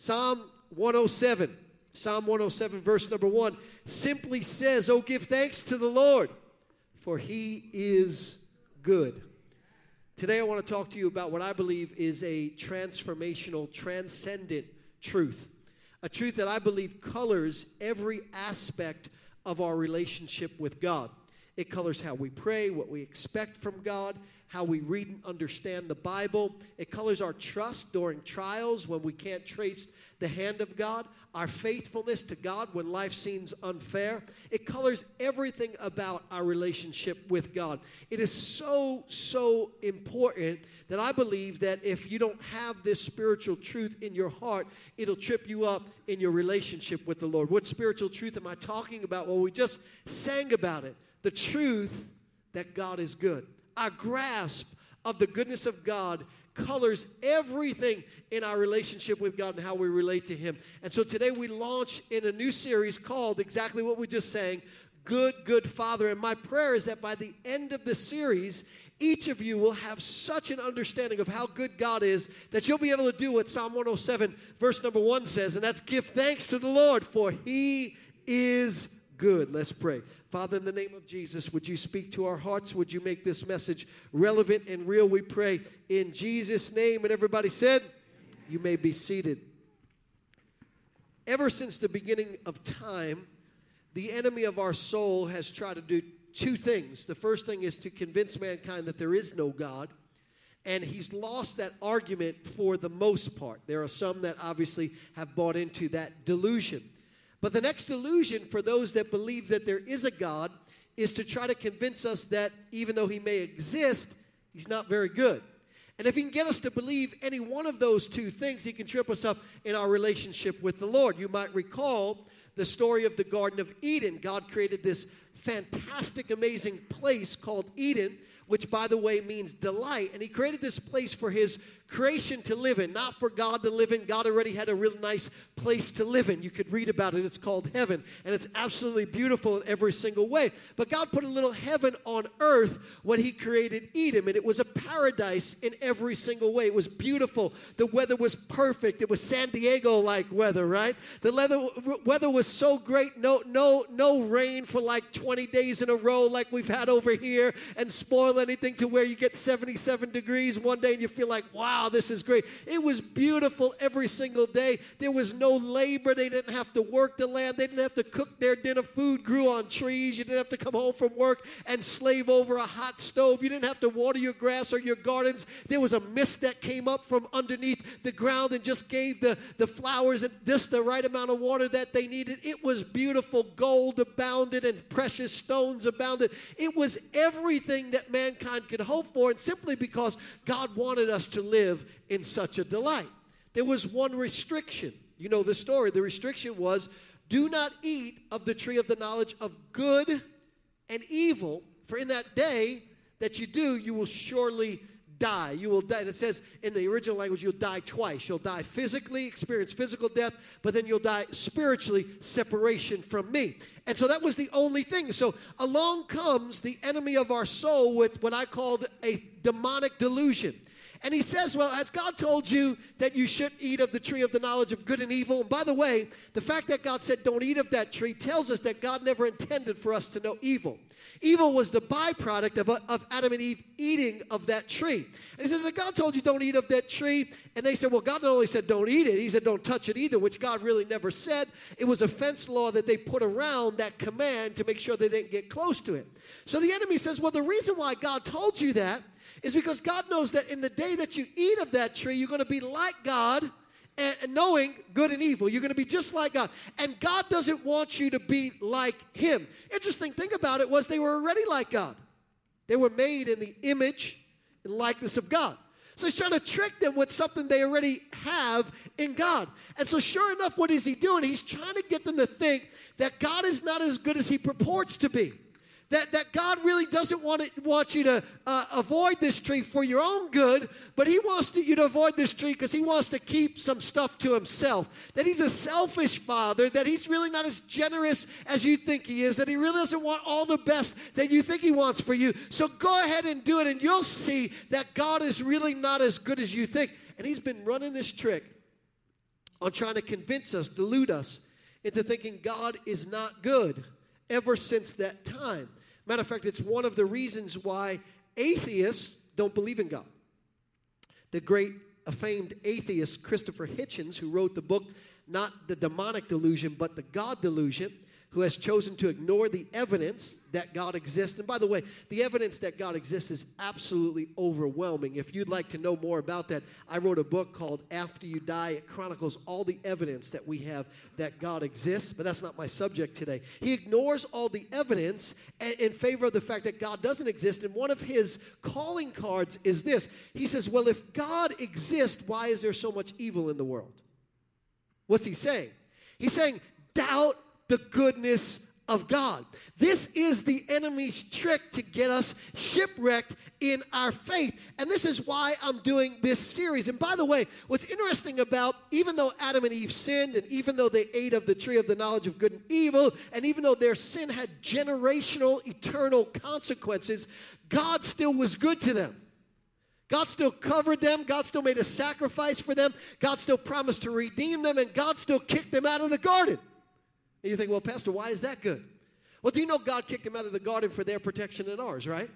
Psalm 107, Psalm 107, verse number one, simply says, Oh, give thanks to the Lord, for he is good. Today, I want to talk to you about what I believe is a transformational, transcendent truth. A truth that I believe colors every aspect of our relationship with God. It colors how we pray, what we expect from God, how we read and understand the Bible. It colors our trust during trials when we can't trace the hand of God, our faithfulness to God when life seems unfair. It colors everything about our relationship with God. It is so, so important that I believe that if you don't have this spiritual truth in your heart, it'll trip you up in your relationship with the Lord. What spiritual truth am I talking about? Well, we just sang about it. The truth that God is good our grasp of the goodness of God colors everything in our relationship with God and how we relate to Him. And so today we launch in a new series called exactly what we just sang Good, Good Father. And my prayer is that by the end of the series, each of you will have such an understanding of how good God is that you'll be able to do what Psalm 107, verse number one says, and that's give thanks to the Lord, for He is good. Let's pray. Father, in the name of Jesus, would you speak to our hearts? Would you make this message relevant and real? We pray in Jesus' name. And everybody said, You may be seated. Ever since the beginning of time, the enemy of our soul has tried to do two things. The first thing is to convince mankind that there is no God. And he's lost that argument for the most part. There are some that obviously have bought into that delusion. But the next illusion for those that believe that there is a God is to try to convince us that even though he may exist, he's not very good. And if he can get us to believe any one of those two things, he can trip us up in our relationship with the Lord. You might recall the story of the Garden of Eden. God created this fantastic, amazing place called Eden, which, by the way, means delight. And he created this place for his creation to live in, not for God to live in. God already had a real nice place to live in. You could read about it. It's called heaven, and it's absolutely beautiful in every single way. But God put a little heaven on earth when He created Eden, and it was a paradise in every single way. It was beautiful. The weather was perfect. It was San Diego like weather, right? The leather, weather was so great. No, no, no rain for like 20 days in a row, like we've had over here, and spoil anything to where you get 77 degrees one day and you feel like, wow wow, this is great. It was beautiful every single day. There was no labor. They didn't have to work the land. They didn't have to cook their dinner. Food grew on trees. You didn't have to come home from work and slave over a hot stove. You didn't have to water your grass or your gardens. There was a mist that came up from underneath the ground and just gave the, the flowers just the right amount of water that they needed. It was beautiful. Gold abounded and precious stones abounded. It was everything that mankind could hope for, and simply because God wanted us to live live in such a delight. There was one restriction. You know the story. The restriction was do not eat of the tree of the knowledge of good and evil, for in that day that you do, you will surely die. You will die. And it says in the original language, you'll die twice. You'll die physically, experience physical death, but then you'll die spiritually, separation from me. And so that was the only thing. So along comes the enemy of our soul with what I called a demonic delusion. And he says, Well, has God told you that you shouldn't eat of the tree of the knowledge of good and evil? And by the way, the fact that God said don't eat of that tree tells us that God never intended for us to know evil. Evil was the byproduct of, of Adam and Eve eating of that tree. And he says, that God told you don't eat of that tree. And they said, Well, God not only said don't eat it, He said don't touch it either, which God really never said. It was a fence law that they put around that command to make sure they didn't get close to it. So the enemy says, Well, the reason why God told you that is because God knows that in the day that you eat of that tree, you're going to be like God and knowing good and evil. You're going to be just like God. And God doesn't want you to be like Him. Interesting thing about it was they were already like God, they were made in the image and likeness of God. So he's trying to trick them with something they already have in God. And so, sure enough, what is he doing? He's trying to get them to think that God is not as good as he purports to be. That, that God really doesn't want, it, want you to uh, avoid this tree for your own good, but He wants to, you to avoid this tree because He wants to keep some stuff to Himself. That He's a selfish Father, that He's really not as generous as you think He is, that He really doesn't want all the best that you think He wants for you. So go ahead and do it, and you'll see that God is really not as good as you think. And He's been running this trick on trying to convince us, delude us into thinking God is not good ever since that time. Matter of fact, it's one of the reasons why atheists don't believe in God. The great famed atheist Christopher Hitchens, who wrote the book, not The Demonic Delusion, but The God Delusion, who has chosen to ignore the evidence that God exists. And by the way, the evidence that God exists is absolutely overwhelming. If you'd like to know more about that, I wrote a book called After You Die. It chronicles all the evidence that we have that God exists, but that's not my subject today. He ignores all the evidence in favor of the fact that God doesn't exist. And one of his calling cards is this He says, Well, if God exists, why is there so much evil in the world? What's he saying? He's saying, Doubt the goodness of God. This is the enemy's trick to get us shipwrecked in our faith. And this is why I'm doing this series. And by the way, what's interesting about even though Adam and Eve sinned, and even though they ate of the tree of the knowledge of good and evil, and even though their sin had generational, eternal consequences, God still was good to them. God still covered them. God still made a sacrifice for them. God still promised to redeem them. And God still kicked them out of the garden. And you think, well, Pastor, why is that good? Well, do you know God kicked them out of the garden for their protection and ours, right?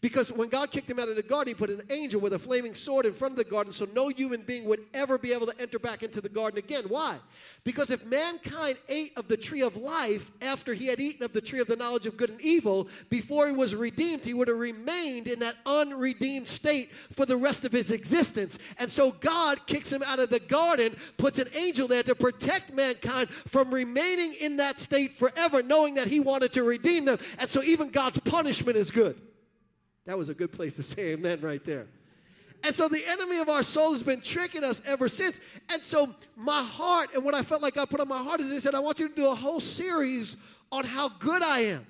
Because when God kicked him out of the garden, he put an angel with a flaming sword in front of the garden so no human being would ever be able to enter back into the garden again. Why? Because if mankind ate of the tree of life after he had eaten of the tree of the knowledge of good and evil, before he was redeemed, he would have remained in that unredeemed state for the rest of his existence. And so God kicks him out of the garden, puts an angel there to protect mankind from remaining in that state forever, knowing that he wanted to redeem them. And so even God's punishment is good. That was a good place to say amen right there. And so the enemy of our soul has been tricking us ever since. And so my heart and what I felt like God put on my heart is He said, I want you to do a whole series on how good I am.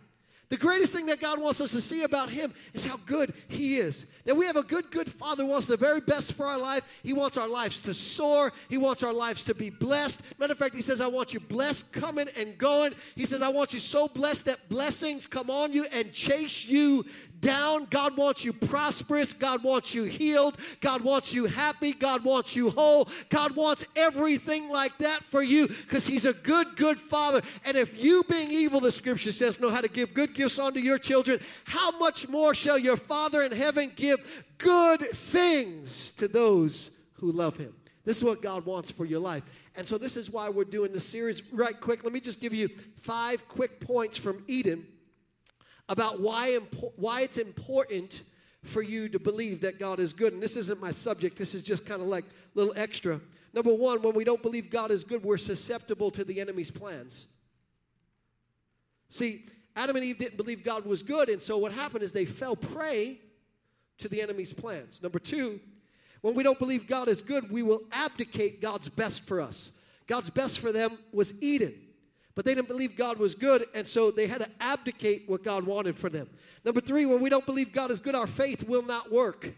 The greatest thing that God wants us to see about Him is how good He is. That we have a good, good Father wants the very best for our life. He wants our lives to soar. He wants our lives to be blessed. Matter of fact, He says, I want you blessed coming and going. He says, I want you so blessed that blessings come on you and chase you down. God wants you prosperous. God wants you healed. God wants you happy. God wants you whole. God wants everything like that for you because He's a good, good Father. And if you, being evil, the scripture says, know how to give good gifts unto your children, how much more shall your Father in heaven give good things to those who love Him? This is what God wants for your life. And so, this is why we're doing this series right quick. Let me just give you five quick points from Eden about why, impo- why it's important for you to believe that God is good. And this isn't my subject, this is just kind of like little extra. Number one, when we don't believe God is good, we're susceptible to the enemy's plans. See, Adam and Eve didn't believe God was good, and so what happened is they fell prey to the enemy's plans. Number two, when we don't believe God is good, we will abdicate God's best for us. God's best for them was Eden. But they didn't believe God was good, and so they had to abdicate what God wanted for them. Number three, when we don't believe God is good, our faith will not work.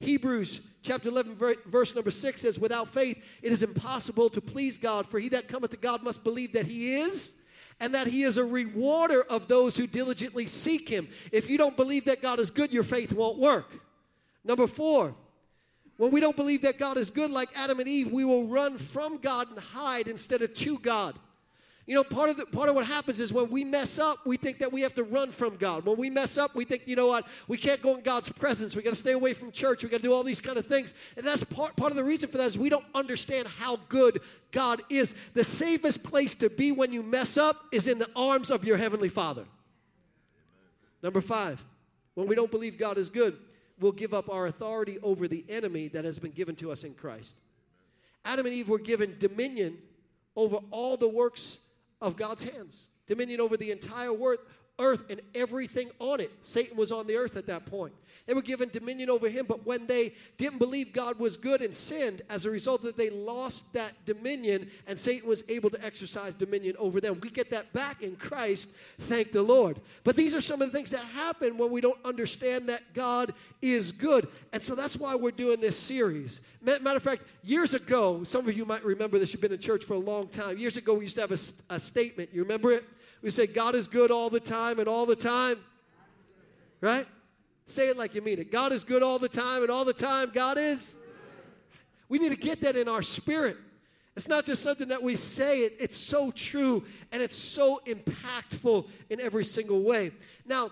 Hebrews chapter 11, verse number 6 says, Without faith, it is impossible to please God, for he that cometh to God must believe that he is, and that he is a rewarder of those who diligently seek him. If you don't believe that God is good, your faith won't work. Number four, when we don't believe that God is good, like Adam and Eve, we will run from God and hide instead of to God. You know, part of, the, part of what happens is when we mess up, we think that we have to run from God. When we mess up, we think, you know what, we can't go in God's presence. We got to stay away from church. We got to do all these kind of things. And that's part, part of the reason for that is we don't understand how good God is. The safest place to be when you mess up is in the arms of your Heavenly Father. Number five, when we don't believe God is good, we'll give up our authority over the enemy that has been given to us in Christ. Adam and Eve were given dominion over all the works of God's hands, dominion over the entire earth and everything on it. Satan was on the earth at that point. They were given dominion over him, but when they didn't believe God was good and sinned, as a result that they lost that dominion, and Satan was able to exercise dominion over them. We get that back in Christ, thank the Lord. But these are some of the things that happen when we don't understand that God is good. And so that's why we're doing this series. Matter of fact, years ago, some of you might remember this, you've been in church for a long time. Years ago, we used to have a, a statement. You remember it? We say, God is good all the time and all the time. Right? Say it like you mean it. God is good all the time, and all the time, God is. We need to get that in our spirit. It's not just something that we say, it, it's so true and it's so impactful in every single way. Now,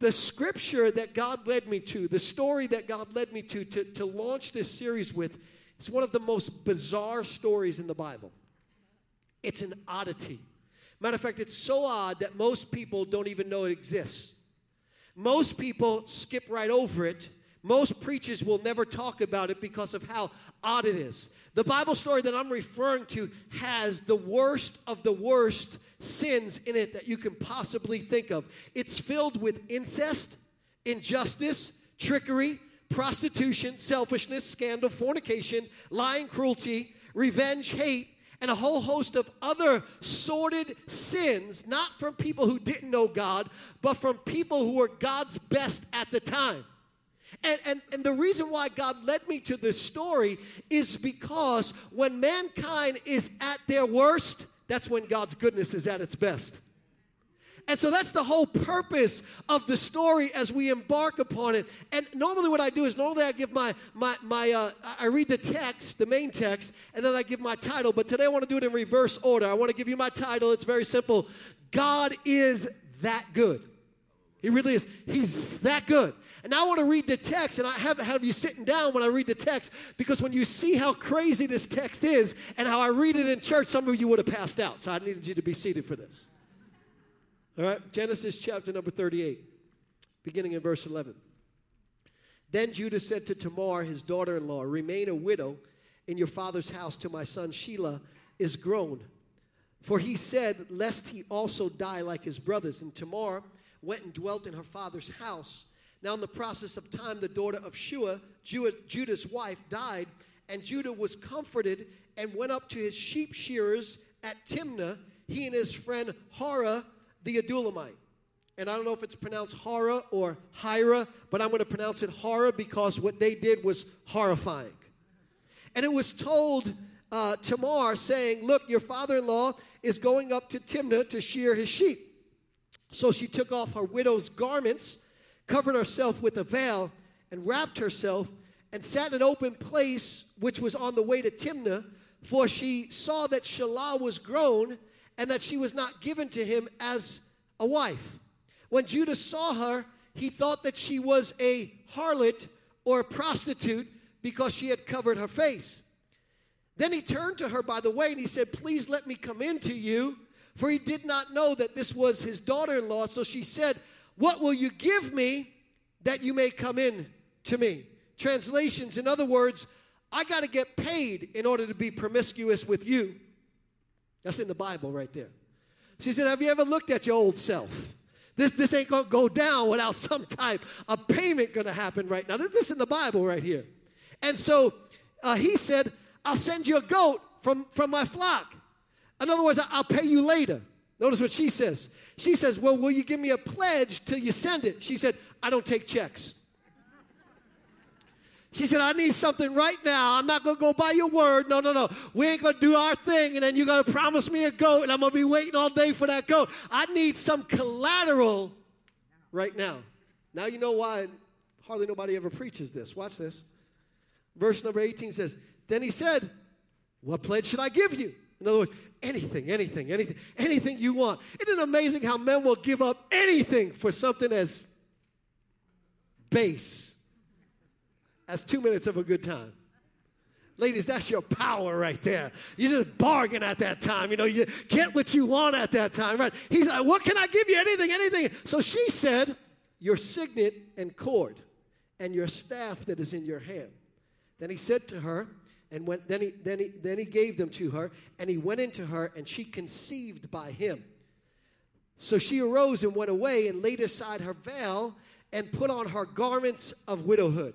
the scripture that God led me to, the story that God led me to, to, to launch this series with, is one of the most bizarre stories in the Bible. It's an oddity. Matter of fact, it's so odd that most people don't even know it exists. Most people skip right over it. Most preachers will never talk about it because of how odd it is. The Bible story that I'm referring to has the worst of the worst sins in it that you can possibly think of. It's filled with incest, injustice, trickery, prostitution, selfishness, scandal, fornication, lying, cruelty, revenge, hate, and a whole host of other sordid sins, not from people who didn't know God, but from people who were God's best at the time. And, and, and the reason why God led me to this story is because when mankind is at their worst, that's when God's goodness is at its best. And so that's the whole purpose of the story as we embark upon it. And normally, what I do is normally I give my my my uh, I read the text, the main text, and then I give my title. But today I want to do it in reverse order. I want to give you my title. It's very simple. God is that good. He really is. He's that good. And I want to read the text, and I have, have you sitting down when I read the text because when you see how crazy this text is and how I read it in church, some of you would have passed out. So I needed you to be seated for this. All right, Genesis chapter number 38, beginning in verse 11. Then Judah said to Tamar, his daughter in law, Remain a widow in your father's house till my son Shelah is grown. For he said, Lest he also die like his brothers. And Tamar went and dwelt in her father's house. Now, in the process of time, the daughter of Shua, Judah's wife, died, and Judah was comforted and went up to his sheep shearers at Timnah, he and his friend Hara the Adullamite. And I don't know if it's pronounced Hara or Hira, but I'm going to pronounce it Hara because what they did was horrifying. And it was told uh, Tamar, saying, Look, your father in law is going up to Timnah to shear his sheep. So she took off her widow's garments, covered herself with a veil, and wrapped herself, and sat in an open place which was on the way to Timnah, for she saw that Shelah was grown and that she was not given to him as a wife. When Judah saw her, he thought that she was a harlot or a prostitute because she had covered her face. Then he turned to her by the way and he said, Please let me come in to you. For he did not know that this was his daughter in law. So she said, What will you give me that you may come in to me? Translations, in other words, I got to get paid in order to be promiscuous with you. That's in the Bible right there. She said, Have you ever looked at your old self? This, this ain't gonna go down without some type of payment gonna happen right now. This, this is in the Bible right here. And so uh, he said, I'll send you a goat from, from my flock. In other words, I'll pay you later. Notice what she says. She says, Well, will you give me a pledge till you send it? She said, I don't take checks. She said, I need something right now. I'm not going to go by your word. No, no, no. We ain't going to do our thing, and then you're going to promise me a goat, and I'm going to be waiting all day for that goat. I need some collateral right now. Now you know why hardly nobody ever preaches this. Watch this. Verse number 18 says, Then he said, What pledge should I give you? In other words, anything, anything, anything, anything you want. Isn't it amazing how men will give up anything for something as base that's two minutes of a good time. Ladies, that's your power right there. You just bargain at that time. You know, you get what you want at that time, right? He's like, What can I give you? Anything, anything. So she said, Your signet and cord, and your staff that is in your hand. Then he said to her, and went, then, he, then, he, then he gave them to her, and he went into her, and she conceived by him. So she arose and went away and laid aside her veil and put on her garments of widowhood.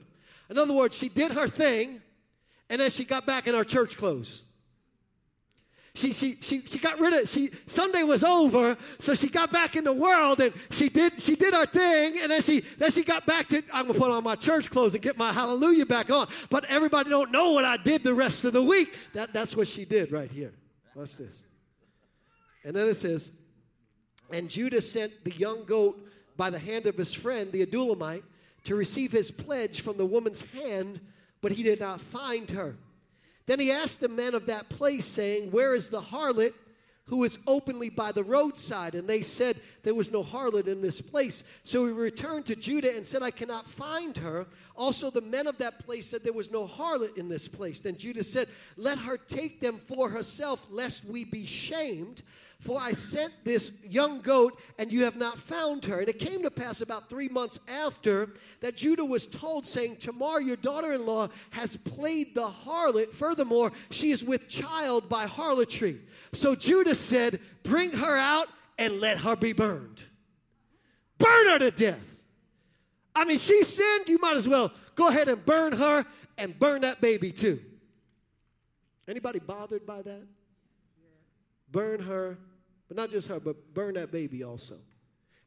In other words, she did her thing, and then she got back in her church clothes. She, she, she, she got rid of she Sunday was over, so she got back in the world and she did she did her thing, and then she then she got back to I'm gonna put on my church clothes and get my hallelujah back on. But everybody don't know what I did the rest of the week. That, that's what she did right here. Watch this. And then it says, and Judah sent the young goat by the hand of his friend, the Adullamite, to receive his pledge from the woman's hand, but he did not find her. Then he asked the men of that place, saying, Where is the harlot who was openly by the roadside? And they said, There was no harlot in this place. So he returned to Judah and said, I cannot find her. Also, the men of that place said, There was no harlot in this place. Then Judah said, Let her take them for herself, lest we be shamed. For I sent this young goat, and you have not found her. And it came to pass about three months after that Judah was told, saying, Tamar, your daughter in law, has played the harlot. Furthermore, she is with child by harlotry. So Judah said, Bring her out and let her be burned. Burn her to death. I mean, she sinned, you might as well go ahead and burn her and burn that baby too. Anybody bothered by that? Burn her but not just her, but burn that baby also.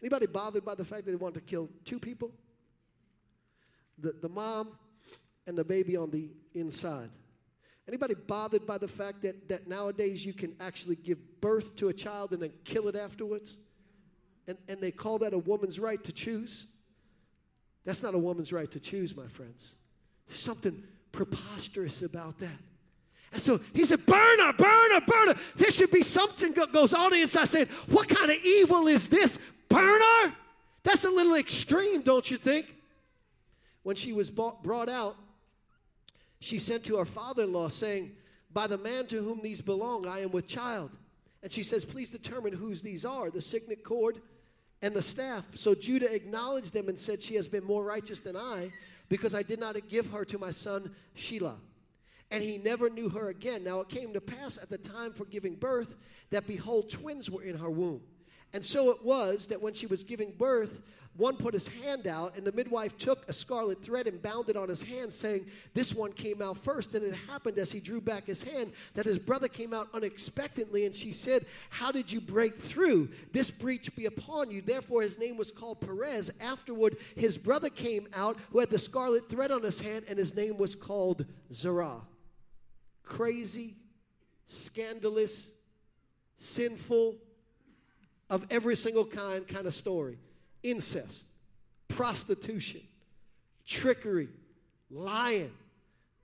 Anybody bothered by the fact that they wanted to kill two people? The, the mom and the baby on the inside. Anybody bothered by the fact that, that nowadays you can actually give birth to a child and then kill it afterwards? And, and they call that a woman's right to choose? That's not a woman's right to choose, my friends. There's something preposterous about that. And so he said, Burner, burner, burn her, burn her. There should be something that goes on inside saying, what kind of evil is this? Burner? That's a little extreme, don't you think? When she was brought out, she sent to her father in law, saying, By the man to whom these belong, I am with child. And she says, Please determine whose these are the signet cord and the staff. So Judah acknowledged them and said, She has been more righteous than I, because I did not give her to my son Shelah and he never knew her again. Now it came to pass at the time for giving birth that behold, twins were in her womb. And so it was that when she was giving birth, one put his hand out, and the midwife took a scarlet thread and bound it on his hand, saying, This one came out first. And it happened as he drew back his hand that his brother came out unexpectedly, and she said, How did you break through? This breach be upon you. Therefore, his name was called Perez. Afterward, his brother came out who had the scarlet thread on his hand, and his name was called Zerah crazy, scandalous, sinful, of every single kind kind of story incest, prostitution, trickery, lying,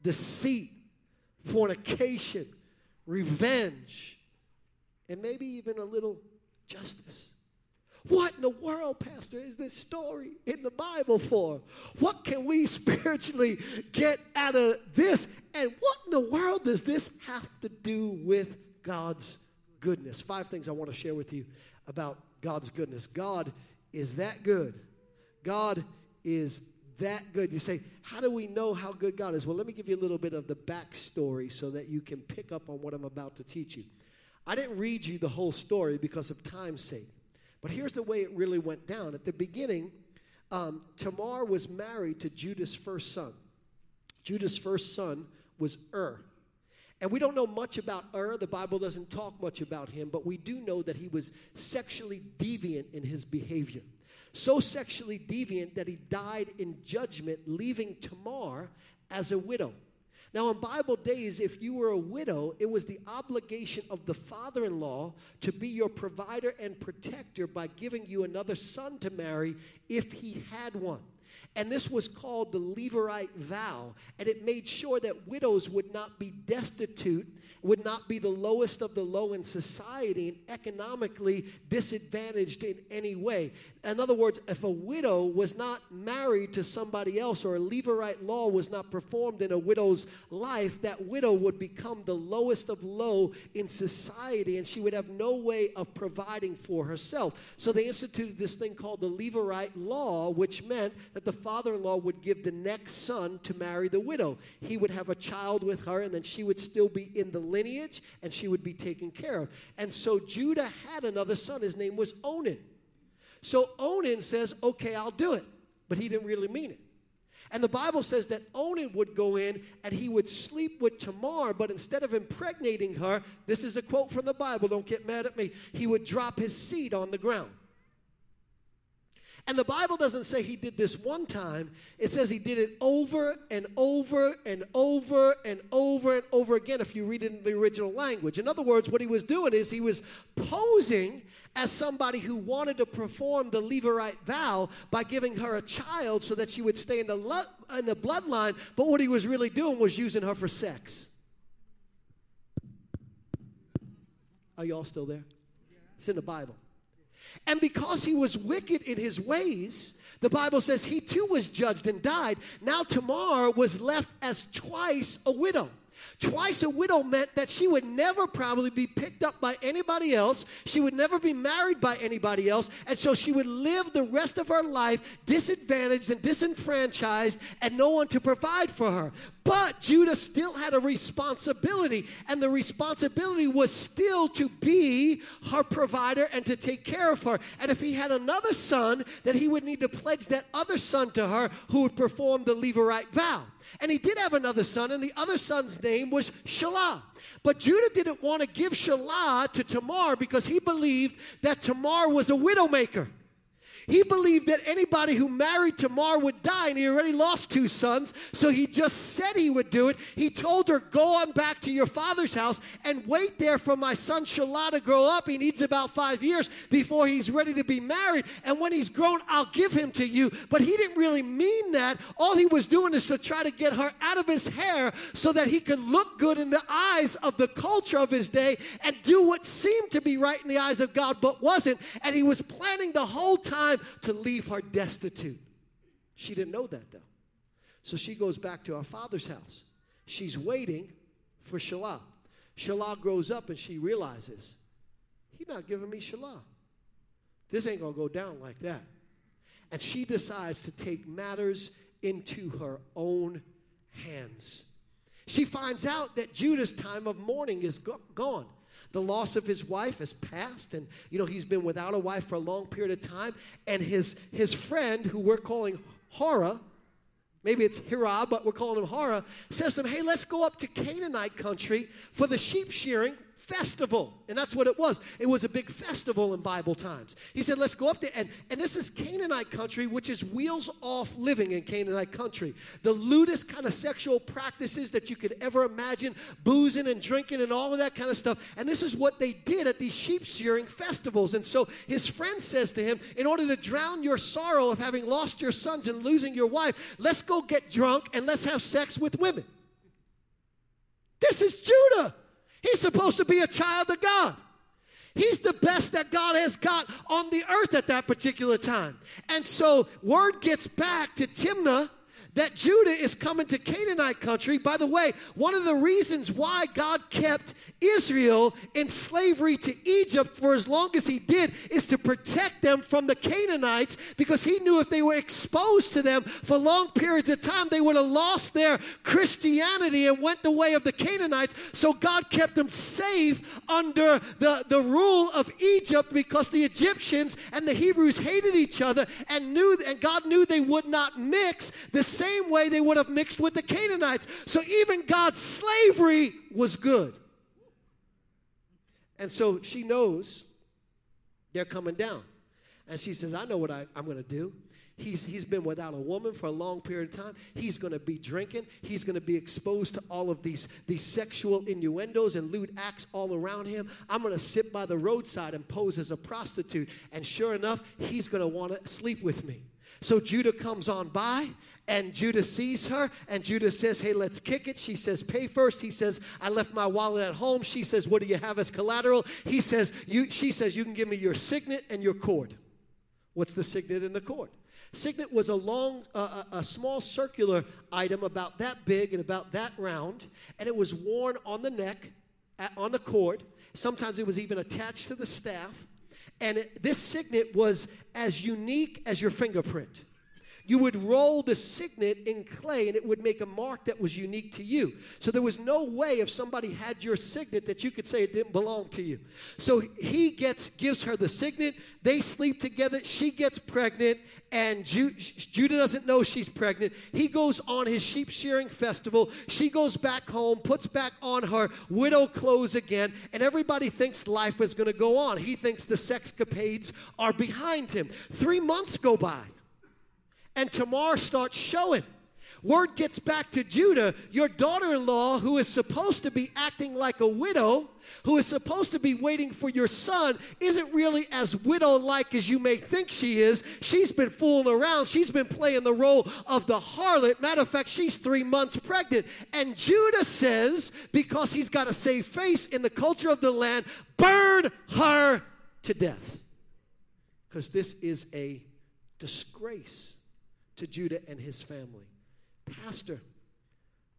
deceit, fornication, revenge, and maybe even a little justice. What in the world, Pastor, is this story in the Bible for? What can we spiritually get out of this? And what in the world does this have to do with God's goodness? Five things I want to share with you about God's goodness. God is that good. God is that good. You say, How do we know how good God is? Well, let me give you a little bit of the backstory so that you can pick up on what I'm about to teach you. I didn't read you the whole story because of time's sake. But here's the way it really went down. At the beginning, um, Tamar was married to Judah's first son. Judah's first son was Ur. And we don't know much about Ur. The Bible doesn't talk much about him, but we do know that he was sexually deviant in his behavior. So sexually deviant that he died in judgment, leaving Tamar as a widow. Now, in Bible days, if you were a widow, it was the obligation of the father in law to be your provider and protector by giving you another son to marry if he had one. And this was called the Levirate vow. And it made sure that widows would not be destitute would not be the lowest of the low in society and economically disadvantaged in any way. In other words, if a widow was not married to somebody else or a Levirate law was not performed in a widow's life, that widow would become the lowest of low in society and she would have no way of providing for herself. So they instituted this thing called the Levirate law, which meant that the father in law would give the next son to marry the widow. He would have a child with her and then she would still be in the lineage and she would be taken care of. And so Judah had another son. His name was Onan. So Onan says, Okay, I'll do it. But he didn't really mean it. And the Bible says that Onan would go in and he would sleep with Tamar, but instead of impregnating her, this is a quote from the Bible, don't get mad at me, he would drop his seed on the ground. And the Bible doesn't say he did this one time, it says he did it over and over and over and over and over again if you read it in the original language. In other words, what he was doing is he was posing as somebody who wanted to perform the Levirate vow by giving her a child so that she would stay in the, lo- in the bloodline, but what he was really doing was using her for sex. Are y'all still there? It's in the Bible. And because he was wicked in his ways, the Bible says he too was judged and died. Now Tamar was left as twice a widow. Twice a widow meant that she would never probably be picked up by anybody else. She would never be married by anybody else. And so she would live the rest of her life disadvantaged and disenfranchised and no one to provide for her. But Judah still had a responsibility, and the responsibility was still to be her provider and to take care of her. And if he had another son, then he would need to pledge that other son to her who would perform the Levirate vow. And he did have another son, and the other son's name was Shelah. But Judah didn't want to give Shelah to Tamar because he believed that Tamar was a widowmaker. He believed that anybody who married Tamar would die, and he already lost two sons, so he just said he would do it. He told her, Go on back to your father's house and wait there for my son Shelah to grow up. He needs about five years before he's ready to be married, and when he's grown, I'll give him to you. But he didn't really mean that. All he was doing is to try to get her out of his hair so that he could look good in the eyes of the culture of his day and do what seemed to be right in the eyes of God, but wasn't. And he was planning the whole time time to leave her destitute. She didn't know that though. So she goes back to her father's house. She's waiting for Shelah. Shelah grows up and she realizes, he's not giving me Shelah. This ain't gonna go down like that. And she decides to take matters into her own hands. She finds out that Judah's time of mourning is go- gone. The loss of his wife has passed, and you know he's been without a wife for a long period of time. And his his friend, who we're calling Hora, maybe it's Hira, but we're calling him Hora, says to him, "Hey, let's go up to Canaanite country for the sheep shearing festival. And that's what it was. It was a big festival in Bible times. He said, let's go up there. And, and this is Canaanite country, which is wheels off living in Canaanite country. The lewdest kind of sexual practices that you could ever imagine, boozing and drinking and all of that kind of stuff. And this is what they did at these sheep shearing festivals. And so his friend says to him, in order to drown your sorrow of having lost your sons and losing your wife, let's go get drunk and let's have sex with women. This is Judah. He's supposed to be a child of God. He's the best that God has got on the earth at that particular time. And so word gets back to Timnah that Judah is coming to Canaanite country. By the way, one of the reasons why God kept Israel in slavery to Egypt for as long as he did is to protect them from the Canaanites because he knew if they were exposed to them for long periods of time, they would have lost their Christianity and went the way of the Canaanites. So God kept them safe under the, the rule of Egypt because the Egyptians and the Hebrews hated each other and knew and God knew they would not mix the same way they would have mixed with the Canaanites. So even God's slavery was good. And so she knows they're coming down. And she says, I know what I, am going to do. He's, he's been without a woman for a long period of time. He's going to be drinking. He's going to be exposed to all of these, these sexual innuendos and lewd acts all around him. I'm going to sit by the roadside and pose as a prostitute. And sure enough, he's going to want to sleep with me. So Judah comes on by and Judah sees her, and Judah says, Hey, let's kick it. She says, Pay first. He says, I left my wallet at home. She says, What do you have as collateral? He says, you, She says, You can give me your signet and your cord. What's the signet and the cord? Signet was a long, uh, a, a small circular item about that big and about that round, and it was worn on the neck, at, on the cord. Sometimes it was even attached to the staff. And it, this signet was as unique as your fingerprint. You would roll the signet in clay and it would make a mark that was unique to you. So there was no way if somebody had your signet that you could say it didn't belong to you. So he gets gives her the signet, they sleep together, she gets pregnant and Ju- Judah doesn't know she's pregnant. He goes on his sheep shearing festival. She goes back home, puts back on her widow clothes again, and everybody thinks life is going to go on. He thinks the sexcapades are behind him. 3 months go by and Tamar starts showing. Word gets back to Judah, your daughter in law, who is supposed to be acting like a widow, who is supposed to be waiting for your son, isn't really as widow like as you may think she is. She's been fooling around. She's been playing the role of the harlot. Matter of fact, she's three months pregnant. And Judah says, because he's got to save face in the culture of the land, burn her to death. Because this is a disgrace to Judah and his family. Pastor,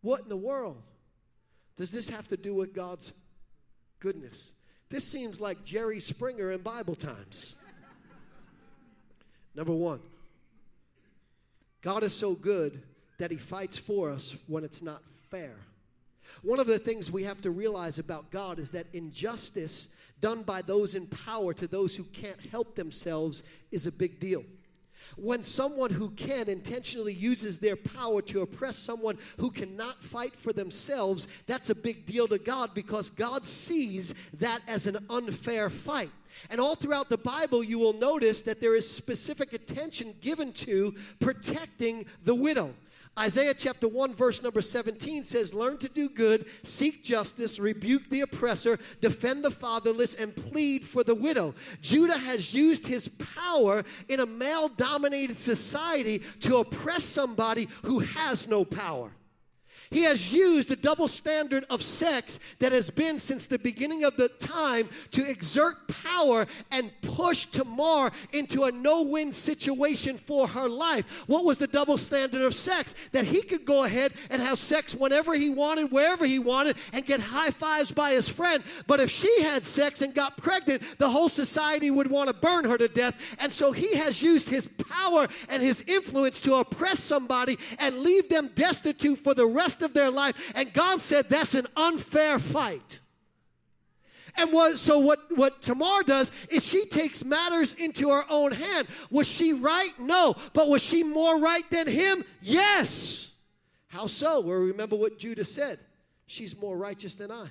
what in the world does this have to do with God's goodness? This seems like Jerry Springer in Bible times. Number one, God is so good that he fights for us when it's not fair. One of the things we have to realize about God is that injustice done by those in power to those who can't help themselves is a big deal. When someone who can intentionally uses their power to oppress someone who cannot fight for themselves, that's a big deal to God because God sees that as an unfair fight. And all throughout the Bible, you will notice that there is specific attention given to protecting the widow. Isaiah chapter 1, verse number 17 says, Learn to do good, seek justice, rebuke the oppressor, defend the fatherless, and plead for the widow. Judah has used his power in a male dominated society to oppress somebody who has no power. He has used the double standard of sex that has been since the beginning of the time to exert power and push Tamar into a no win situation for her life. What was the double standard of sex? That he could go ahead and have sex whenever he wanted, wherever he wanted, and get high fives by his friend. But if she had sex and got pregnant, the whole society would want to burn her to death. And so he has used his power and his influence to oppress somebody and leave them destitute for the rest of their life. And God said that's an unfair fight. And what, so what, what Tamar does is she takes matters into her own hand. Was she right? No. But was she more right than him? Yes. How so? Well, remember what Judah said. She's more righteous than I.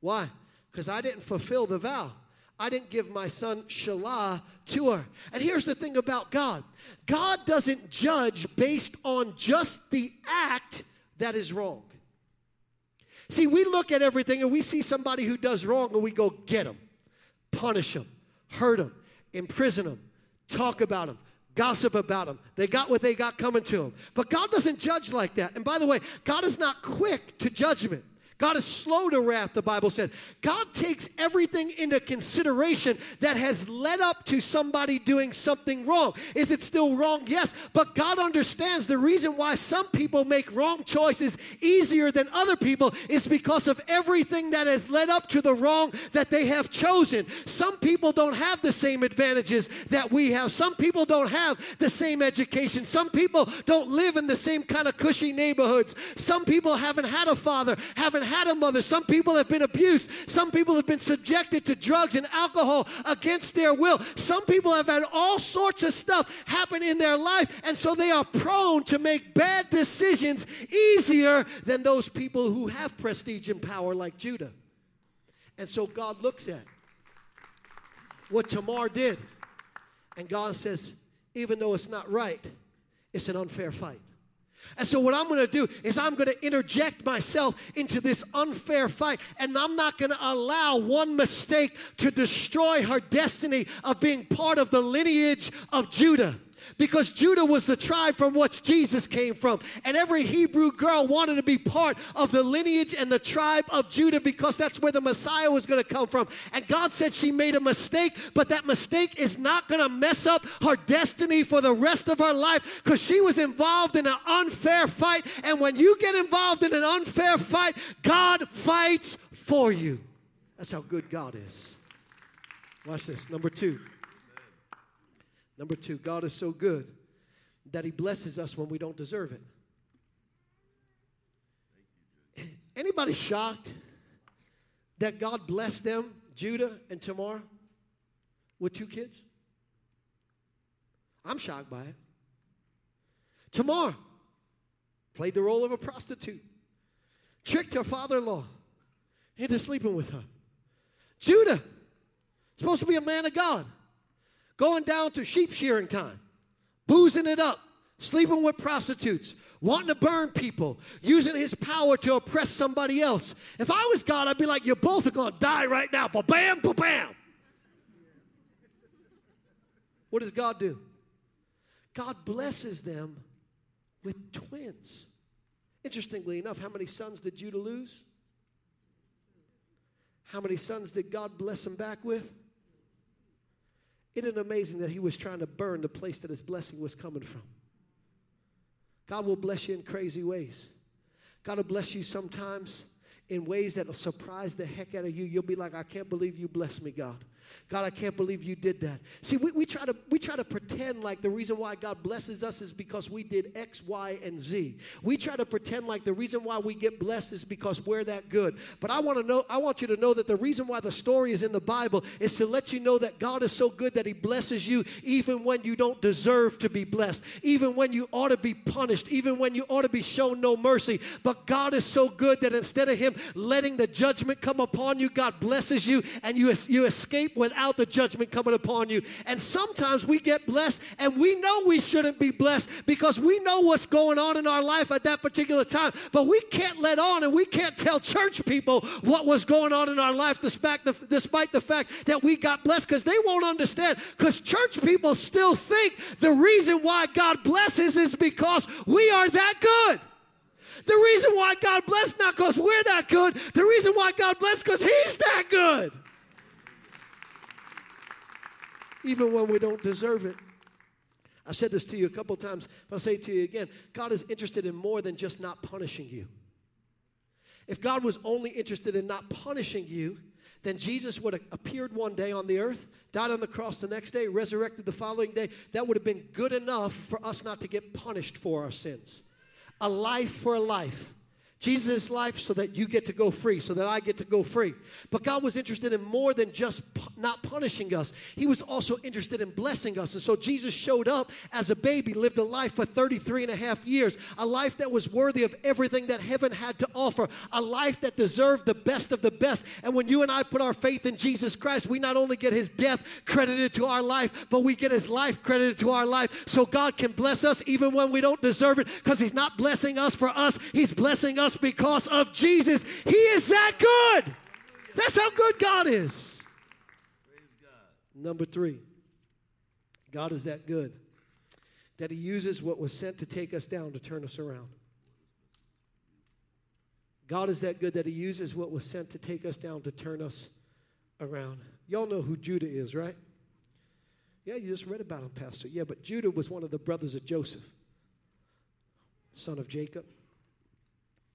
Why? Because I didn't fulfill the vow. I didn't give my son Shelah to her. And here's the thing about God God doesn't judge based on just the act that is wrong. See, we look at everything and we see somebody who does wrong and we go, get them, punish them, hurt them, imprison them, talk about them, gossip about them. They got what they got coming to them. But God doesn't judge like that. And by the way, God is not quick to judgment. God is slow to wrath, the Bible said. God takes everything into consideration that has led up to somebody doing something wrong. Is it still wrong? Yes. But God understands the reason why some people make wrong choices easier than other people is because of everything that has led up to the wrong that they have chosen. Some people don't have the same advantages that we have. Some people don't have the same education. Some people don't live in the same kind of cushy neighborhoods. Some people haven't had a father, haven't had a mother. Some people have been abused. Some people have been subjected to drugs and alcohol against their will. Some people have had all sorts of stuff happen in their life, and so they are prone to make bad decisions easier than those people who have prestige and power like Judah. And so God looks at what Tamar did, and God says, even though it's not right, it's an unfair fight. And so, what I'm going to do is, I'm going to interject myself into this unfair fight, and I'm not going to allow one mistake to destroy her destiny of being part of the lineage of Judah because Judah was the tribe from which Jesus came from. And every Hebrew girl wanted to be part of the lineage and the tribe of Judah because that's where the Messiah was going to come from. And God said she made a mistake, but that mistake is not going to mess up her destiny for the rest of her life because she was involved in an unfair fight. And when you get involved in an unfair fight, God fights for you. That's how good God is. Watch this. Number two. Number two, God is so good that He blesses us when we don't deserve it. Anybody shocked that God blessed them, Judah and Tamar, with two kids? I'm shocked by it. Tamar played the role of a prostitute, tricked her father in law into sleeping with her. Judah, supposed to be a man of God, going down to sheep shearing time, boozing it up, sleeping with prostitutes, wanting to burn people, using his power to oppress somebody else. If I was God, I'd be like, you both are going to die right now. Ba bam, ba bam. What does God do? God blesses them with twins. Interestingly enough, how many sons did Judah lose? How many sons did God bless him back with? Isn't it amazing that he was trying to burn the place that his blessing was coming from? God will bless you in crazy ways. God will bless you sometimes in ways that will surprise the heck out of you. You'll be like, I can't believe you blessed me, God. God, I can't believe you did that. See, we, we, try to, we try to pretend like the reason why God blesses us is because we did X, Y, and Z. We try to pretend like the reason why we get blessed is because we're that good. But I want to know, I want you to know that the reason why the story is in the Bible is to let you know that God is so good that He blesses you even when you don't deserve to be blessed, even when you ought to be punished, even when you ought to be shown no mercy. But God is so good that instead of Him letting the judgment come upon you, God blesses you and you, you escape without the judgment coming upon you. And sometimes we get blessed and we know we shouldn't be blessed because we know what's going on in our life at that particular time. But we can't let on and we can't tell church people what was going on in our life despite the, despite the fact that we got blessed because they won't understand. Because church people still think the reason why God blesses is because we are that good. The reason why God bless not because we're that good. The reason why God bless because He's that good even when we don't deserve it. I said this to you a couple times, but I'll say it to you again. God is interested in more than just not punishing you. If God was only interested in not punishing you, then Jesus would have appeared one day on the earth, died on the cross the next day, resurrected the following day. That would have been good enough for us not to get punished for our sins. A life for a life. Jesus' life so that you get to go free, so that I get to go free. But God was interested in more than just pu- not punishing us. He was also interested in blessing us. And so Jesus showed up as a baby, lived a life for 33 and a half years, a life that was worthy of everything that heaven had to offer, a life that deserved the best of the best. And when you and I put our faith in Jesus Christ, we not only get his death credited to our life, but we get his life credited to our life. So God can bless us even when we don't deserve it because he's not blessing us for us, he's blessing us because of Jesus. He is that good. That's how good God is. Number three, God is that good that He uses what was sent to take us down to turn us around. God is that good that He uses what was sent to take us down to turn us around. Y'all know who Judah is, right? Yeah, you just read about him, Pastor. Yeah, but Judah was one of the brothers of Joseph, son of Jacob.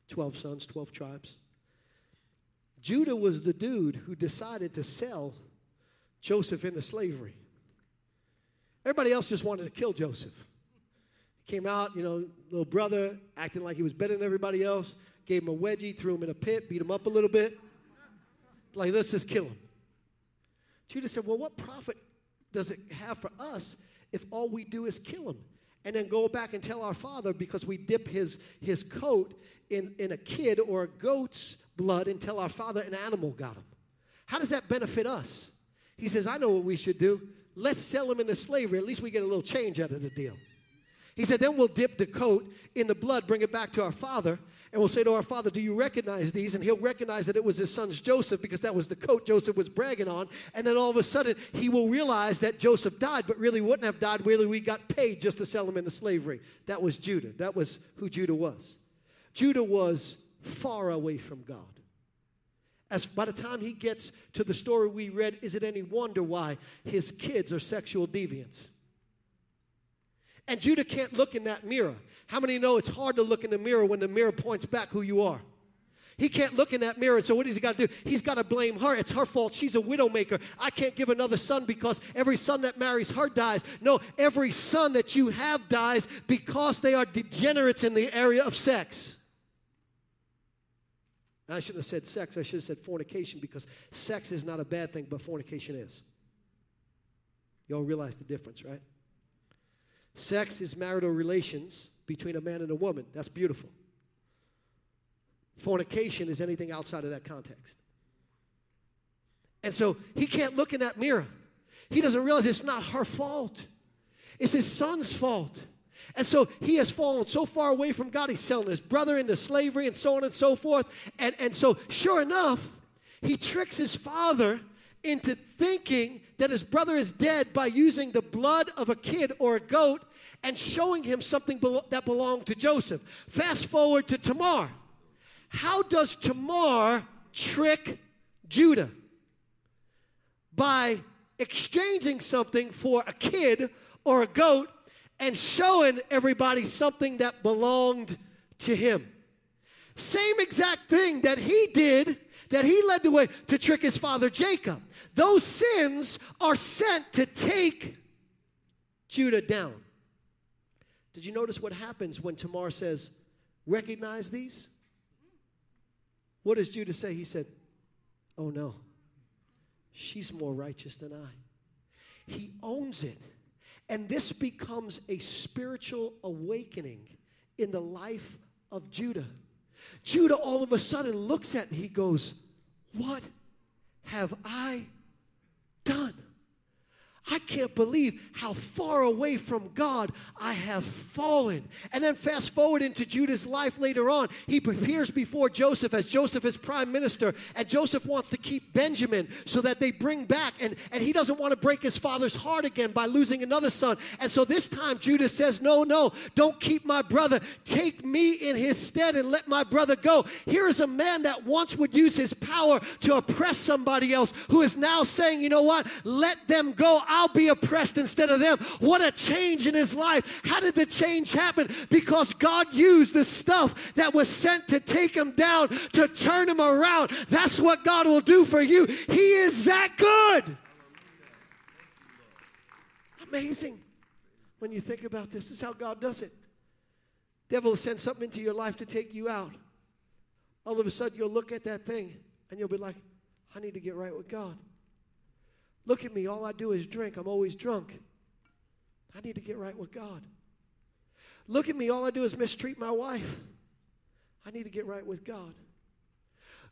12 sons, 12 tribes. Judah was the dude who decided to sell Joseph into slavery. Everybody else just wanted to kill Joseph. He came out, you know, little brother, acting like he was better than everybody else, gave him a wedgie, threw him in a pit, beat him up a little bit. Like, let's just kill him. Judah said, Well, what profit does it have for us if all we do is kill him? And then go back and tell our father because we dip his, his coat in, in a kid or a goat's blood and tell our father an animal got him. How does that benefit us? He says, I know what we should do. Let's sell him into slavery. At least we get a little change out of the deal. He said, then we'll dip the coat in the blood, bring it back to our father, and we'll say to our father, Do you recognize these? And he'll recognize that it was his son's Joseph because that was the coat Joseph was bragging on. And then all of a sudden, he will realize that Joseph died, but really wouldn't have died. Really, we got paid just to sell him into slavery. That was Judah. That was who Judah was. Judah was far away from God. As by the time he gets to the story we read, is it any wonder why his kids are sexual deviants? And Judah can't look in that mirror. How many know it's hard to look in the mirror when the mirror points back who you are? He can't look in that mirror. So what does he got to do? He's got to blame her. It's her fault. She's a widowmaker. I can't give another son because every son that marries her dies. No, every son that you have dies because they are degenerates in the area of sex. I shouldn't have said sex. I should have said fornication because sex is not a bad thing, but fornication is. Y'all realize the difference, right? Sex is marital relations between a man and a woman. That's beautiful. Fornication is anything outside of that context. And so he can't look in that mirror. He doesn't realize it's not her fault, it's his son's fault. And so he has fallen so far away from God, he's selling his brother into slavery and so on and so forth. And, and so, sure enough, he tricks his father into thinking that his brother is dead by using the blood of a kid or a goat and showing him something that belonged to Joseph. Fast forward to Tamar. How does Tamar trick Judah? By exchanging something for a kid or a goat and showing everybody something that belonged to him. Same exact thing that he did, that he led the way to trick his father Jacob. Those sins are sent to take Judah down. Did you notice what happens when Tamar says, Recognize these? What does Judah say? He said, Oh no, she's more righteous than I. He owns it. And this becomes a spiritual awakening in the life of Judah. Judah all of a sudden looks at and he goes, What have I done? I can't believe how far away from God I have fallen. And then fast forward into Judah's life later on. He appears before Joseph as Joseph is prime minister, and Joseph wants to keep Benjamin so that they bring back, and, and he doesn't want to break his father's heart again by losing another son. And so this time Judah says, No, no, don't keep my brother. Take me in his stead and let my brother go. Here is a man that once would use his power to oppress somebody else who is now saying, You know what? Let them go. I'll be oppressed instead of them. What a change in his life. How did the change happen? Because God used the stuff that was sent to take him down, to turn him around. That's what God will do for you. He is that good. Amazing. When you think about this, this is how God does it. Devil will send something into your life to take you out. All of a sudden, you'll look at that thing and you'll be like, I need to get right with God. Look at me, all I do is drink. I'm always drunk. I need to get right with God. Look at me, all I do is mistreat my wife. I need to get right with God.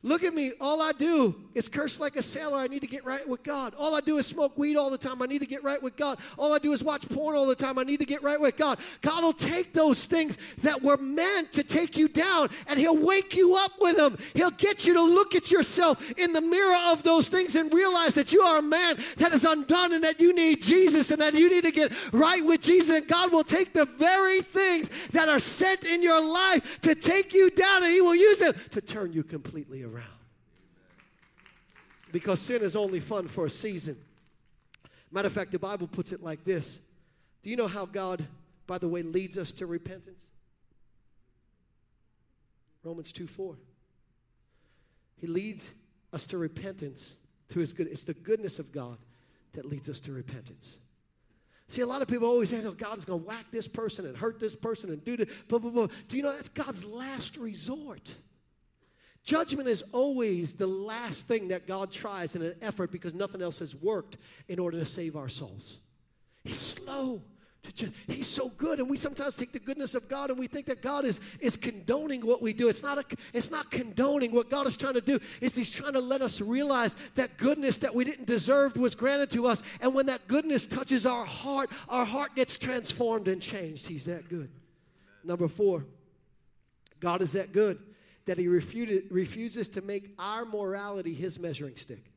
Look at me. All I do is curse like a sailor. I need to get right with God. All I do is smoke weed all the time. I need to get right with God. All I do is watch porn all the time. I need to get right with God. God will take those things that were meant to take you down and He'll wake you up with them. He'll get you to look at yourself in the mirror of those things and realize that you are a man that is undone and that you need Jesus and that you need to get right with Jesus. And God will take the very things that are sent in your life to take you down and He will use them to turn you completely around. Because sin is only fun for a season. Matter of fact, the Bible puts it like this Do you know how God, by the way, leads us to repentance? Romans 2 4. He leads us to repentance through his good. It's the goodness of God that leads us to repentance. See, a lot of people always say, "Oh, God is going to whack this person and hurt this person and do this." Blah, blah, blah. Do you know that's God's last resort? Judgment is always the last thing that God tries in an effort because nothing else has worked in order to save our souls. He's slow. He's so good, and we sometimes take the goodness of God and we think that God is, is condoning what we do. It's not, a, it's not condoning. What God is trying to do is He's trying to let us realize that goodness that we didn't deserve was granted to us. And when that goodness touches our heart, our heart gets transformed and changed. He's that good. Number four, God is that good that he refuted, refuses to make our morality his measuring stick.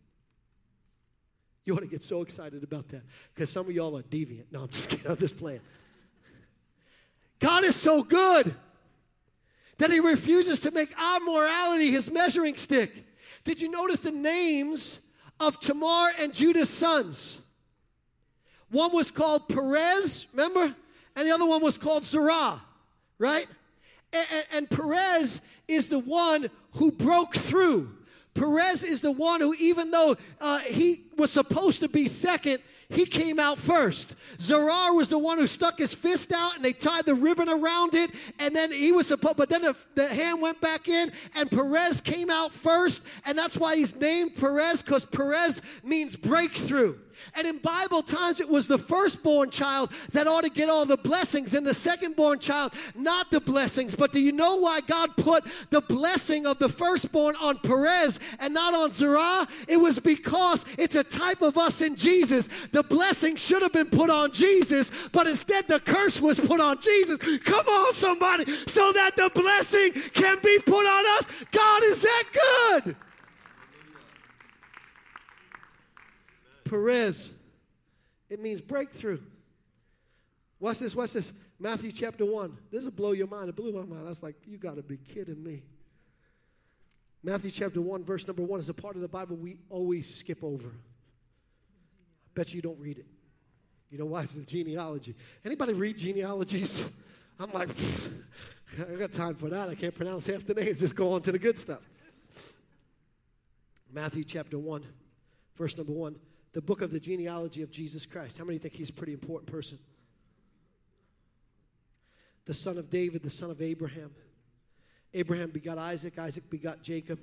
You ought to get so excited about that because some of y'all are deviant. No, I'm just kidding. I'm just playing. God is so good that he refuses to make our morality his measuring stick. Did you notice the names of Tamar and Judah's sons? One was called Perez, remember? And the other one was called Zerah, right? And, and, and Perez is the one who broke through. Perez is the one who, even though uh, he was supposed to be second, he came out first. Zerah was the one who stuck his fist out and they tied the ribbon around it. And then he was supposed, but then the, the hand went back in and Perez came out first. And that's why he's named Perez because Perez means breakthrough. And in Bible times, it was the firstborn child that ought to get all the blessings, and the secondborn child, not the blessings. But do you know why God put the blessing of the firstborn on Perez and not on Zerah? It was because it's a type of us in Jesus. The blessing should have been put on Jesus, but instead the curse was put on Jesus. Come on, somebody, so that the blessing can be put on us. God is that good. Perez, it means breakthrough. Watch this, watch this. Matthew chapter 1. This will blow your mind. It blew my mind. I was like, you got to be kidding me. Matthew chapter 1, verse number 1 is a part of the Bible we always skip over. I bet you don't read it. You know why? It's the genealogy. Anybody read genealogies? I'm like, I got time for that. I can't pronounce half the names. Just go on to the good stuff. Matthew chapter 1, verse number 1 the book of the genealogy of Jesus Christ. How many think he's a pretty important person? The son of David, the son of Abraham. Abraham begot Isaac, Isaac begot Jacob.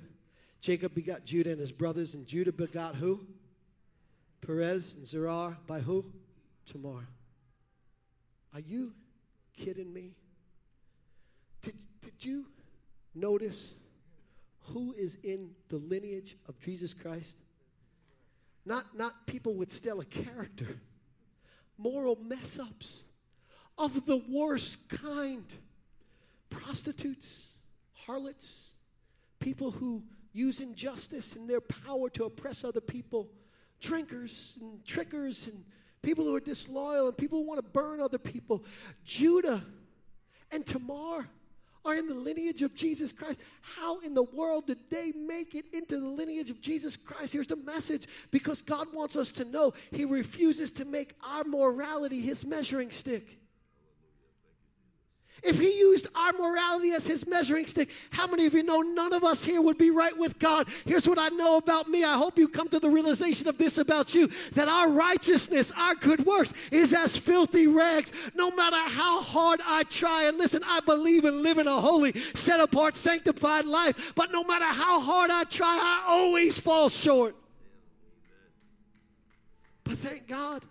Jacob begot Judah and his brothers, and Judah begot who? Perez and Zerah by who? Tamar. Are you kidding me? Did, did you notice who is in the lineage of Jesus Christ? Not, not people with stellar character, moral mess ups of the worst kind. Prostitutes, harlots, people who use injustice and their power to oppress other people, drinkers and trickers and people who are disloyal and people who want to burn other people. Judah and Tamar are in the lineage of Jesus Christ. How in the world did they make it into the lineage of Jesus Christ? Here's the message because God wants us to know He refuses to make our morality His measuring stick. If he used our morality as his measuring stick, how many of you know none of us here would be right with God? Here's what I know about me. I hope you come to the realization of this about you that our righteousness, our good works, is as filthy rags. No matter how hard I try, and listen, I believe in living a holy, set apart, sanctified life, but no matter how hard I try, I always fall short. But thank God,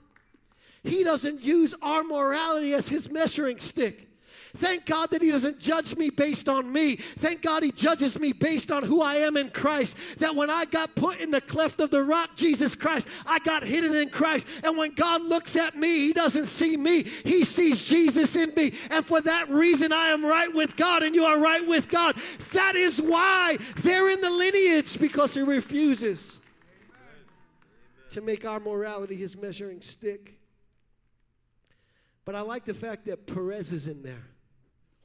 he doesn't use our morality as his measuring stick. Thank God that He doesn't judge me based on me. Thank God He judges me based on who I am in Christ. That when I got put in the cleft of the rock, Jesus Christ, I got hidden in Christ. And when God looks at me, He doesn't see me, He sees Jesus in me. And for that reason, I am right with God and you are right with God. That is why they're in the lineage because He refuses to make our morality His measuring stick. But I like the fact that Perez is in there.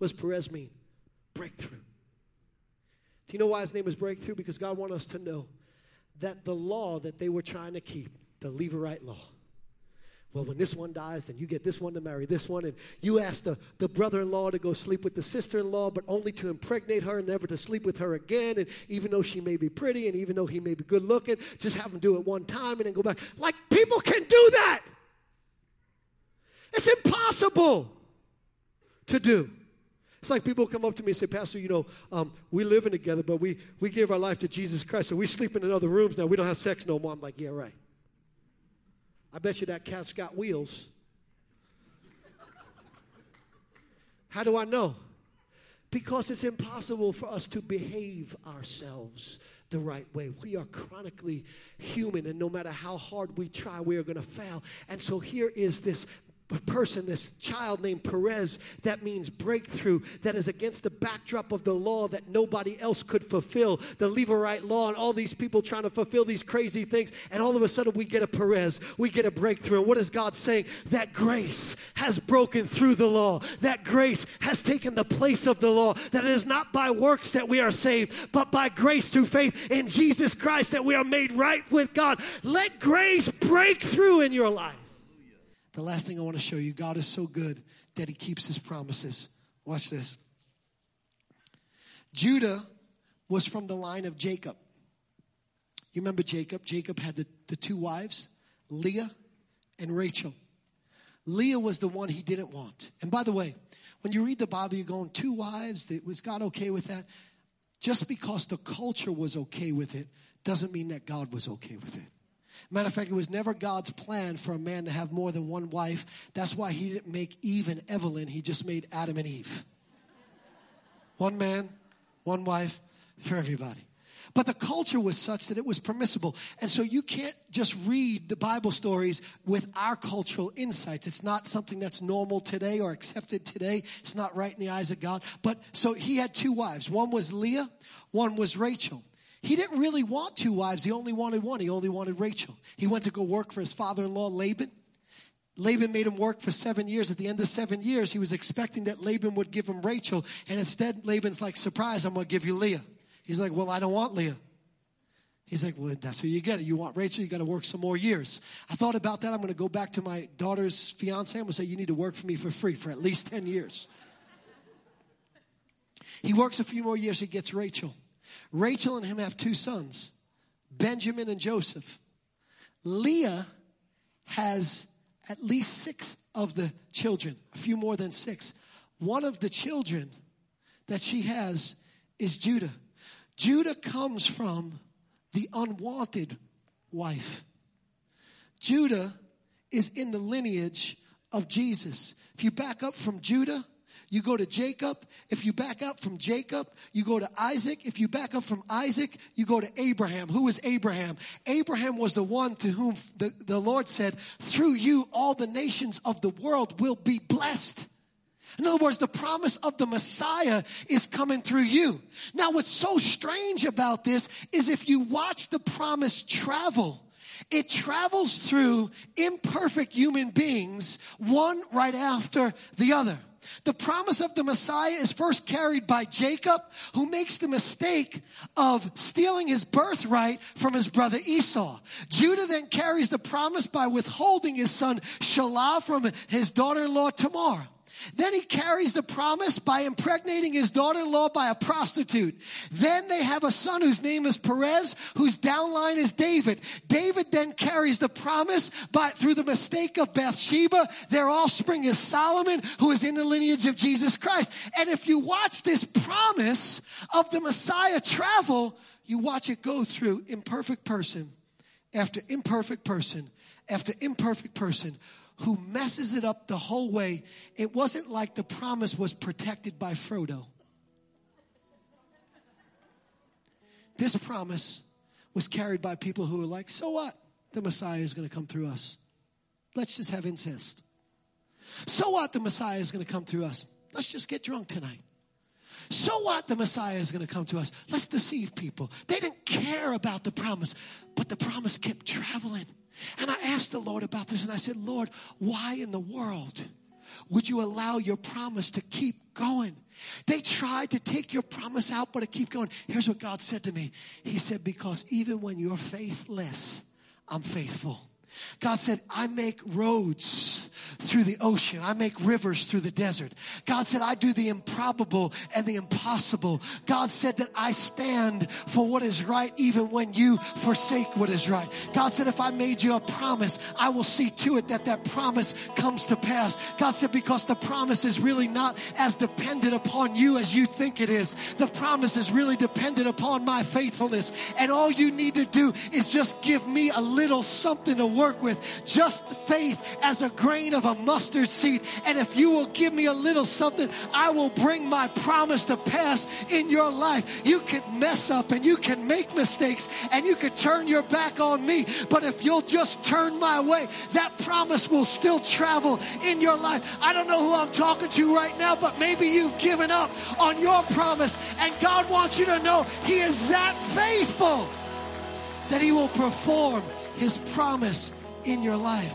Does Perez mean? Breakthrough. Do you know why his name is Breakthrough? Because God wanted us to know that the law that they were trying to keep, the Levirate law, well, when this one dies, then you get this one to marry this one. And you ask the, the brother in law to go sleep with the sister in law, but only to impregnate her and never to sleep with her again. And even though she may be pretty and even though he may be good looking, just have him do it one time and then go back. Like people can do that. It's impossible to do. It's like people come up to me and say, Pastor, you know, um, we living together, but we, we gave our life to Jesus Christ, so we sleeping in other rooms now. We don't have sex no more. I'm like, yeah, right. I bet you that cat's got wheels. How do I know? Because it's impossible for us to behave ourselves the right way. We are chronically human, and no matter how hard we try, we are going to fail. And so here is this person, this child named Perez, that means breakthrough, that is against the backdrop of the law that nobody else could fulfill. The Levirate law and all these people trying to fulfill these crazy things. And all of a sudden we get a Perez, we get a breakthrough. And what is God saying? That grace has broken through the law. That grace has taken the place of the law. That it is not by works that we are saved, but by grace through faith in Jesus Christ that we are made right with God. Let grace break through in your life. The last thing I want to show you God is so good that he keeps his promises. Watch this. Judah was from the line of Jacob. You remember Jacob? Jacob had the, the two wives, Leah and Rachel. Leah was the one he didn't want. And by the way, when you read the Bible, you're going, two wives, was God okay with that? Just because the culture was okay with it doesn't mean that God was okay with it. Matter of fact, it was never God's plan for a man to have more than one wife. That's why he didn't make Eve and Evelyn, he just made Adam and Eve. One man, one wife for everybody. But the culture was such that it was permissible. And so you can't just read the Bible stories with our cultural insights. It's not something that's normal today or accepted today. It's not right in the eyes of God. But so he had two wives. One was Leah, one was Rachel. He didn't really want two wives. He only wanted one. He only wanted Rachel. He went to go work for his father in law, Laban. Laban made him work for seven years. At the end of seven years, he was expecting that Laban would give him Rachel. And instead, Laban's like, surprise, I'm going to give you Leah. He's like, well, I don't want Leah. He's like, well, that's who you get. You want Rachel, you got to work some more years. I thought about that. I'm going to go back to my daughter's fiance. And I'm going to say, you need to work for me for free for at least 10 years. He works a few more years. He gets Rachel. Rachel and him have two sons, Benjamin and Joseph. Leah has at least six of the children, a few more than six. One of the children that she has is Judah. Judah comes from the unwanted wife. Judah is in the lineage of Jesus. If you back up from Judah, you go to Jacob. If you back up from Jacob, you go to Isaac. If you back up from Isaac, you go to Abraham. Who is Abraham? Abraham was the one to whom the, the Lord said, through you, all the nations of the world will be blessed. In other words, the promise of the Messiah is coming through you. Now, what's so strange about this is if you watch the promise travel, it travels through imperfect human beings, one right after the other. The promise of the Messiah is first carried by Jacob, who makes the mistake of stealing his birthright from his brother Esau. Judah then carries the promise by withholding his son Shelah from his daughter-in-law Tamar. Then he carries the promise by impregnating his daughter-in-law by a prostitute. Then they have a son whose name is Perez, whose downline is David. David then carries the promise by, through the mistake of Bathsheba. Their offspring is Solomon, who is in the lineage of Jesus Christ. And if you watch this promise of the Messiah travel, you watch it go through imperfect person after imperfect person after imperfect person who messes it up the whole way. It wasn't like the promise was protected by Frodo. This promise was carried by people who were like, so what? The Messiah is going to come through us. Let's just have incest. So what? The Messiah is going to come through us. Let's just get drunk tonight. So what? The Messiah is going to come to us. Let's deceive people. They didn't care about the promise, but the promise kept traveling. And I asked the Lord about this and I said, Lord, why in the world would you allow your promise to keep going? They tried to take your promise out, but it keep going. Here's what God said to me. He said, because even when you're faithless, I'm faithful. God said, I make roads through the ocean. I make rivers through the desert. God said, I do the improbable and the impossible. God said that I stand for what is right even when you forsake what is right. God said, if I made you a promise, I will see to it that that promise comes to pass. God said, because the promise is really not as dependent upon you as you think it is. The promise is really dependent upon my faithfulness. And all you need to do is just give me a little something to work with. Just faith as a grain of a mustard seed. And if you will give me a little something, I will bring my promise to pass in your life. You can mess up and you can make mistakes and you can turn your back on me. But if you'll just turn my way, that promise will still travel in your life. I don't know who I'm talking to right now, but maybe you've given up on your promise and God wants you to know He is that faithful that He will perform his promise in your life.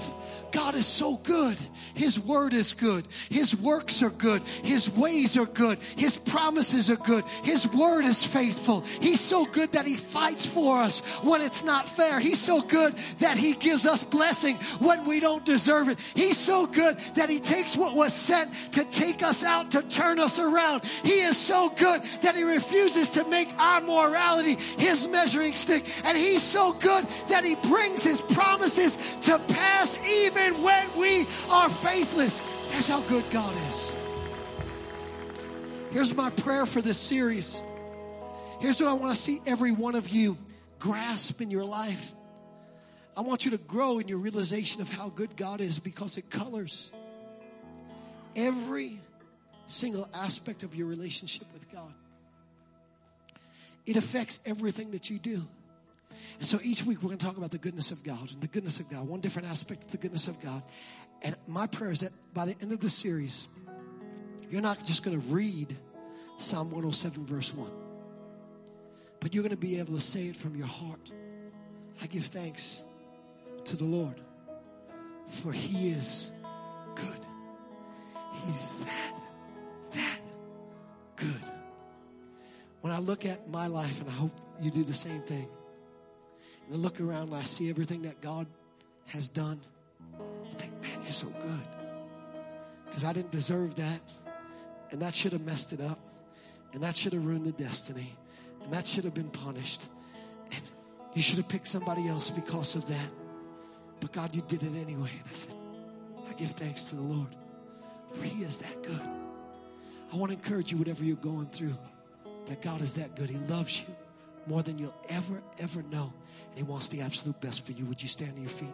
God is so good. His word is good. His works are good. His ways are good. His promises are good. His word is faithful. He's so good that he fights for us when it's not fair. He's so good that he gives us blessing when we don't deserve it. He's so good that he takes what was sent to take us out to turn us around. He is so good that he refuses to make our morality his measuring stick. And he's so good that he brings his promises to pass even when we are faithless. That's how good God is. Here's my prayer for this series. Here's what I want to see every one of you grasp in your life. I want you to grow in your realization of how good God is because it colors every single aspect of your relationship with God. It affects everything that you do. And so each week we're going to talk about the goodness of God and the goodness of God, one different aspect of the goodness of God. And my prayer is that by the end of the series, you're not just going to read Psalm 107, verse 1, but you're going to be able to say it from your heart. I give thanks to the Lord, for He is good. He's that, that good. When I look at my life, and I hope you do the same thing, and I look around and I see everything that God has done, you're so good. Because I didn't deserve that. And that should have messed it up. And that should have ruined the destiny. And that should have been punished. And you should have picked somebody else because of that. But God, you did it anyway. And I said, I give thanks to the Lord. For He is that good. I want to encourage you, whatever you're going through, that God is that good. He loves you more than you'll ever, ever know. And He wants the absolute best for you. Would you stand to your feet?